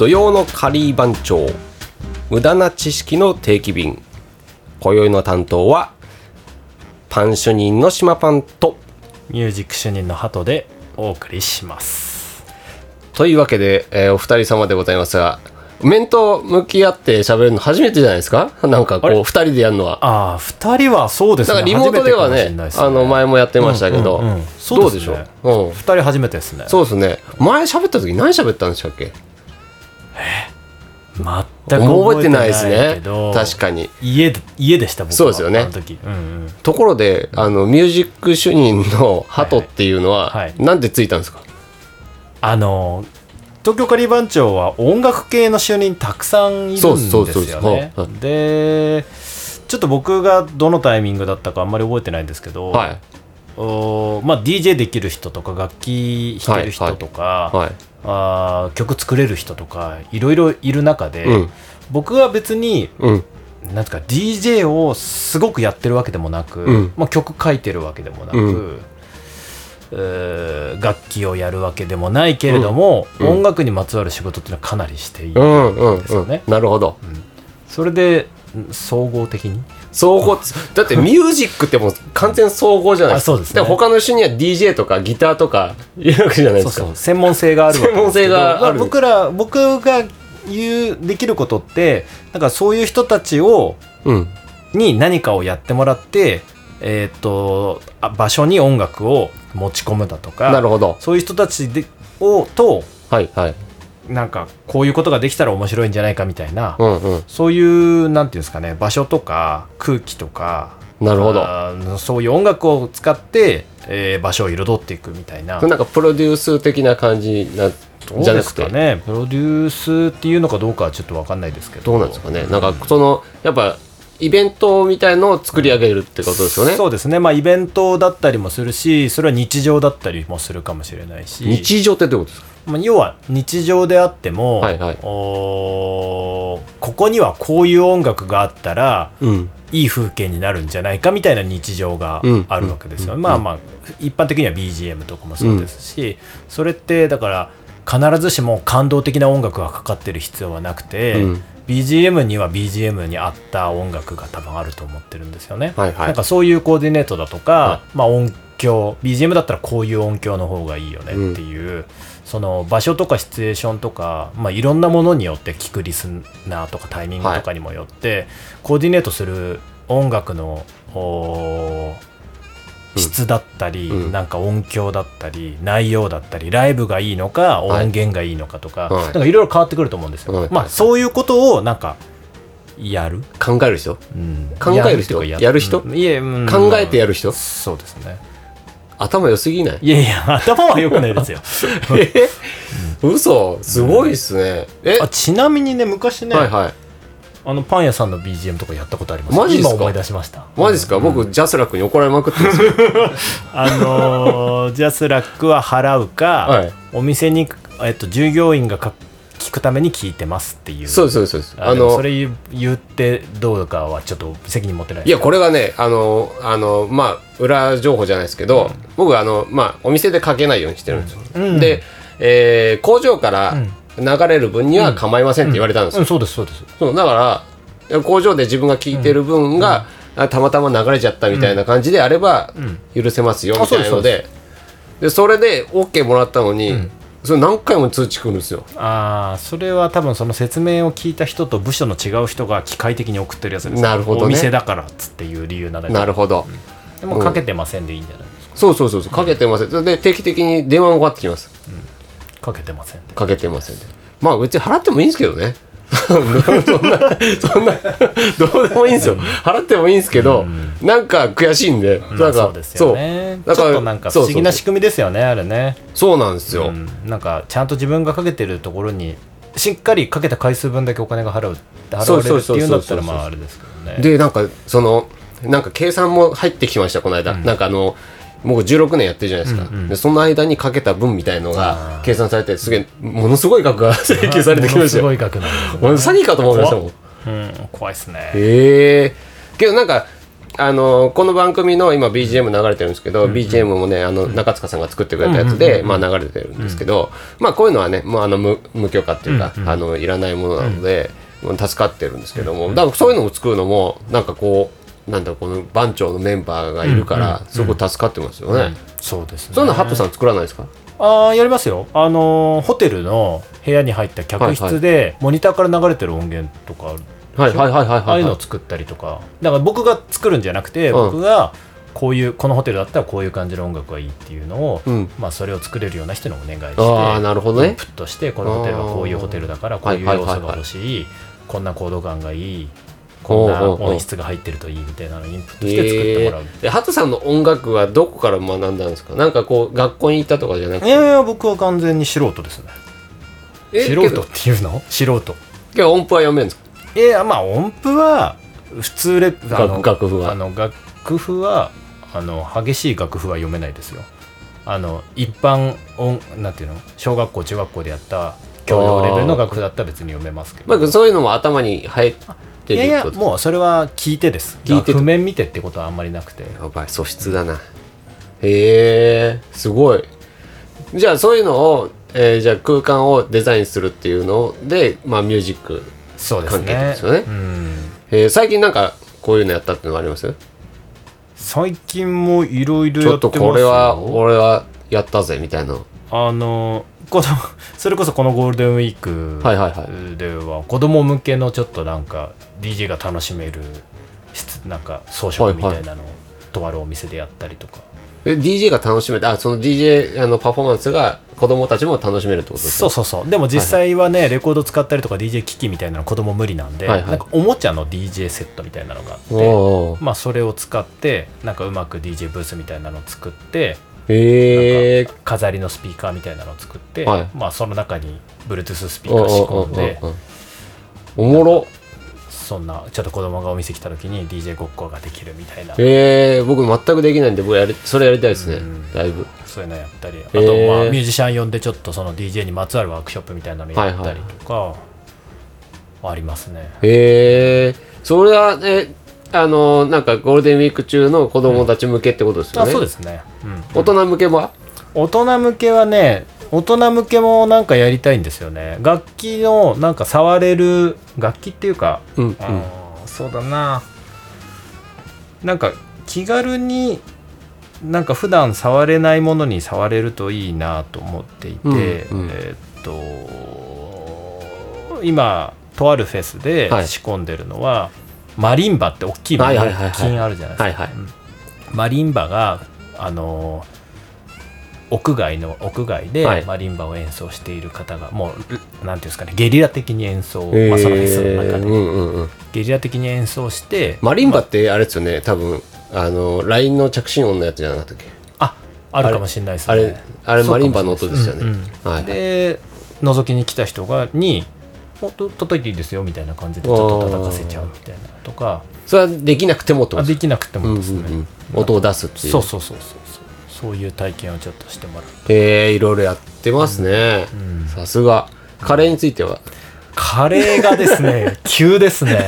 土曜のカリー番長。無駄な知識の定期便。今宵の担当はパン主任の島パンとミュージック主任のハトでお送りします。というわけで、えーお二人様でございますが面と向き合って喋るの初めてじゃないですか？なんかこう二人でやるのは。ああ2人はそうですね。だからリモートではね初めてかもしれないですあの前もやってましたけど、うんうんうんどそううですね。でしょう、うん。2人初めてですね。そうですね。前喋った時何喋ったんでしたっけ？全く覚えてないですね。確かに。家で家でした僕は。そうですよね。あの時、うんうん、ところであのミュージック主任のハトっていうのは、はい。はい。なんでついたんですか？あの東京カリー番長は音楽系の主任たくさんいるんですよね。はい。でちょっと僕がどのタイミングだったかあんまり覚えてないんですけど、はい。おまあ、DJ できる人とか楽器弾ける人とか、はいあー曲作れる人とかいろいろいる中で、うん。僕は別にうん。なんか DJ をすごくやってるわけでもなく、うん。まあ、曲書いてるわけでもなく、楽器をやるわけでもないけれども、うん。音楽にまつわる仕事っていうのはかなりしている、うんですよね。なるほど。それでん総合的に？総合だってミュージックってもう完全総合じゃないですか。あそうですね。他の種には DJ とかギターとかいるわけじゃないですか。そうそう。専門性があるわけですけど。専門性がある。ま僕ら僕が言うできることってなんかそういう人たちをうん。に何かをやってもらって、えー、とあ場所に音楽を持ち込むだとかなるほど。そういう人たちでをとはいはいなんかこういうことができたら面白いんじゃないかみたいな、うんうん。そういうなんていうんですかね場所とか空気とかなるほど。そういう音楽を使って、えー場所を彩っていくみたいな。なんかプロデュース的な感じなじゃなくて？かね。プロデュースっていうのかどうかはちょっと分かんないですけど。どうなんですかね。なんかそのやっぱイベントみたいのを作り上げるってことですよね。そうですね。まあイベントだったりもするしそれは日常だったりもするかもしれないし。日常ってどういうことですか？まあ、要は日常であっても、はいはい。ここにはこういう音楽があったらうん。いい風景になるんじゃないかみたいな日常がうんあるわけですよ、うん。まあまあ一般的には BGM とかもそうですし、それってだから必ずしも感動的な音楽がかかってる必要はなくて、うん BGM には BGM に合った音楽が多分あると思ってるんですよね。はいはい。なんかそういうコーディネートだとか、はまあ音響 BGM だったらこういう音響の方がいいよねっていう、その場所とかシチュエーションとか、まあ、いろんなものによって聞くリスナーとかタイミングとかにもよって、コーディネートする音楽の質だったり、うん。なんか音響だったり内容だったりライブがいいのかはい。音源がいいのかとか、はい。なんかいろいろ変わってくると思うんですよ。はい。まあそういうことをなんかやる、考える人？うん。考える人？やる人？うん。いえ、うん。考えてやる人？そうですね。頭良すぎない？いやいや頭は良くないですよ。え？嘘。すごいっすね。え？あちなみにね昔ね、はいはいあのパン屋さんの BGM とかやったことあります？マジですか？今思い出しました。マジですか？僕ジャスラックに怒られまくってるんですよ。あのージャスラックは払うか、はい。お店に、えっと、従業員がか聞くために聞いてますっていう。そうですそうですそうああのそれ言ってどうかはちょっと責任持ってない。いやこれがねあのあのまあ裏情報じゃないですけど、僕あのまあお店でかけないようにしてるんですよ、うん。で、えー工場から流れる分には構いませんって言われたんですよ、うん。そうですそうです。そうだから工場で自分が聞いてる分が、あたまたま流れちゃったみたいな感じであれば許せますよみたいなので、でそれで OK もらったのに、ん。それ何回も通知来るんですよ。ああそれは多分その説明を聞いた人と部署の違う人が機械的に送ってるやつです。なるほどね。お店だからっつっていう理由なんだけ。どなるほど、でもかけてませんでいいんじゃないですか、そうそうそうそう。かけてません。で定期的に電話もかかってきますかけてませんでかけてませんでまあ別に払ってもいいんですけどね。そんなそんなどうでもいいんですよ。払ってもいいんですけど、なんか悔しいんで、まなんかあそうですよね。そう。ちょっとなんか不思議な仕組みですよねあれね。そうなんですよ、うん、なんかちゃんと自分がかけてるところにしっかりかけた回数分だけお金が払う払われるっていうんだったらまああれですけどね。でなんかそのなんか計算も入ってきましたこの間、なんかあの僕16年やってるじゃないですか、でその間にかけた分みたいのが計算されてすげえものすごい額が請求されてきましたよものすごい額なん俺詐欺かと思いましたもん。うん怖いですね。へえ。けどなんかあのこの番組の今 BGM 流れてるんですけど、BGM もねあの中塚さんが作ってくれたやつで、まあ、流れてるんですけど、まあこういうのはねもうあの無無許可っていうか、あのいらないものなので、もう助かってるんですけども、だからそういうのを作るのもなんかこうなんだこの番長のメンバーがいるから、すごく助かってますよね、そうですね。そういうのハットさん作らないですか？ああやりますよ。あのーホテルの部屋に入った客室でモニターから流れてる音源とかあるはいはいはいはいああはい。いうのを作ったりとか。だから僕が作るんじゃなくて、うん。僕がこういうこのホテルだったらこういう感じの音楽がいいっていうのを、うん。まあ、それを作れるような人にお願いしてああなるほどね。インプットしてこのホテルはこういうホテルだからこういう要素が欲しいこんなコード感がいいこんな音質が入ってるといいみたいなのをインプットして作ってもらう。えー。でハトさんの音楽はどこから学んだんですか？なんかこう学校に行ったとかじゃなくて。いやいや僕は完全に素人ですね。え素人っていうの？素人。けど音符は読めるんですか？いやまあ音符は普通レあの楽楽譜は。あの楽譜はあの激しい楽譜は読めないですよ。あの一般音なんていうの？小学校中学校でやった教養レベルの楽譜だったら別に読めますけど。まあ、そういうのも頭に入っていやいやもうそれは聞いてです。聞いてと譜面見てってことはあんまりなくて。やばい素質だな。へえすごい。じゃあそういうのを、えーじゃあ空間をデザインするっていうのでまあミュージック、関係ねですよね。うん。えー最近なんかこういうのやったっていうのあります？最近もいろいろちょってとやっますよこれは俺はやったぜみたいな。あのこの それこそこのゴールデンウィークはいはいはい。では子供向けのちょっとなんか DJ が楽しめる室なんか装飾みたいなのをとあるお店でやったりとか、え DJ が楽しめてあその DJ あのパフォーマンスが子供たちも楽しめるってことですか？そうそうそう。でも実際はね、レコード使ったりとか DJ 機器みたいなの子供無理なんで、はいはい。なんかおもちゃの DJ セットみたいなのがあってまあそれを使ってなんかうまく DJ ブースみたいなのを作ってへえ飾りのスピーカーみたいなのを作って、はい。まあその中に Bluetooth スピーカー仕込んでおもろ。そんなちょっと子供がお店来た時に DJ ごっこができるみたいな。へえ僕全くできないんで僕やりそれやりたいですね。うん。だいぶ。そういうのやったりあとまあミュージシャン呼んでちょっとその DJ にまつわるワークショップみたいなのやったりとかありますね、へえそれはえあのなんかゴールデンウィーク中の子供たち向けってことですよあね、そうですね、うん、大人向けは？大人向けはね大人向けもなんかやりたいんですよね。楽器のなんか触れる楽器っていうか、うんうん。そうだな。なんか気軽になんか普段触れないものに触れるといいなと思っていて、うんうん。えーっと今とあるフェスではい。仕込んでるのは、マリンバって大きい金あるじゃないですか、マリンバがあの屋外の屋外ではい。マリンバを演奏している方が、もうなんていうんですかねゲリラ的に演奏、へまあ、そのフェスの中で、ゲリラ的に演奏してマリンバってあれですよね多分あの LINE の着信音のやつじゃなかったっけ？ああるかもしれないですね。あれあれマリンバの音ですよね、で覗きに来た人がに「おと叩いていいですよ」みたいな感じでちょっと叩かせちゃうみたいなとかそれはできなくてもってことですあできなくてもですね、うん音を出すっていうそうそうそうそうそういう体験をちょっとしてもらうえー、いろいろやってますね、んさすがカレーについてはカレーがですね急ですね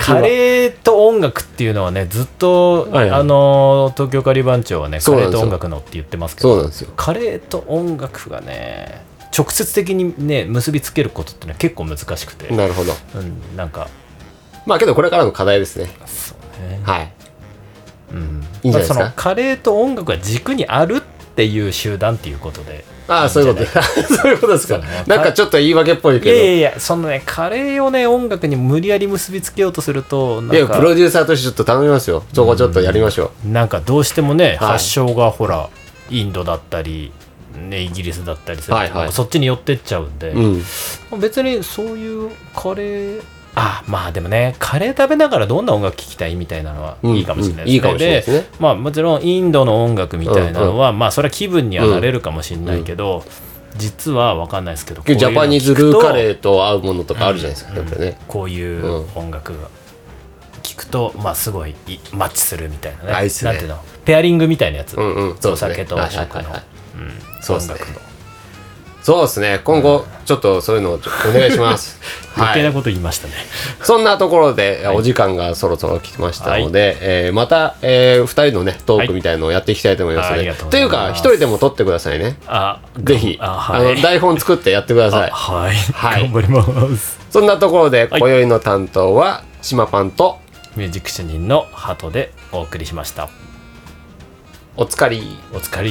カレーと音楽っていうのはねずっと、はいはいあの東京カリバン長はねカレーと音楽のって言ってますけどカレーと音楽がね直接的にね結びつけることってのは結構難しくて、なるほど。うん、なんか。まあけどこれからの課題ですね。そうね、はい。うん、いいんじゃないですか？カレーと音楽が軸にあるっっていう集団っていうことで。ああそういうこと。そういうことですか。ね。なんかちょっと言い訳っぽいいけど。やいやいやそのねカレーをね音楽に無理やり結びつけようとするとなんか。いやプロデューサーとしてちょっと頼みますよ。そこちょっとやりましょなんかどうしてもね、はい。発祥がほらインドだったり、ね、イギリスだったりすると、はいはい。そっちに寄ってっちゃうんで、ううん別にそういうカレーあまあでもねカレー食べながらどんな音楽聴きたいみたいなのはうんいいかもしれないですね、うん。いいかもしれないですね。まあもちろんインドの音楽みたいなのは、まあそれは気分にはなれるかもしれないけど、実は分かんないですけどジャパニーズルーカレーーと合うものとかあるじゃないですか、やっぱりね。こういう音楽が聴くと、まあすごいいマッチするみたいなね。ね。なんていうの？ペアリングみたいなやつ、うんうん。お酒とはいはい食のはいはいうんそうですね。そうですね。今後ちょっとそういうのをお願いします。は余計ないこと言いましたね、そんなところで、お時間がそろそろ来ましたので、えーまた、え2人のねトークみたいのをやっていきたいと思いますので、とい。うか一人でも撮ってくださいね。あぜひ。あ、の台本作ってやってください。あはい、はい。頑張ります。そんなところではい。今宵の担当は島パンとミュージック主任のハトでお送りしました。おつかりお疲れ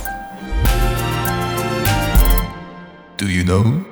Do you know?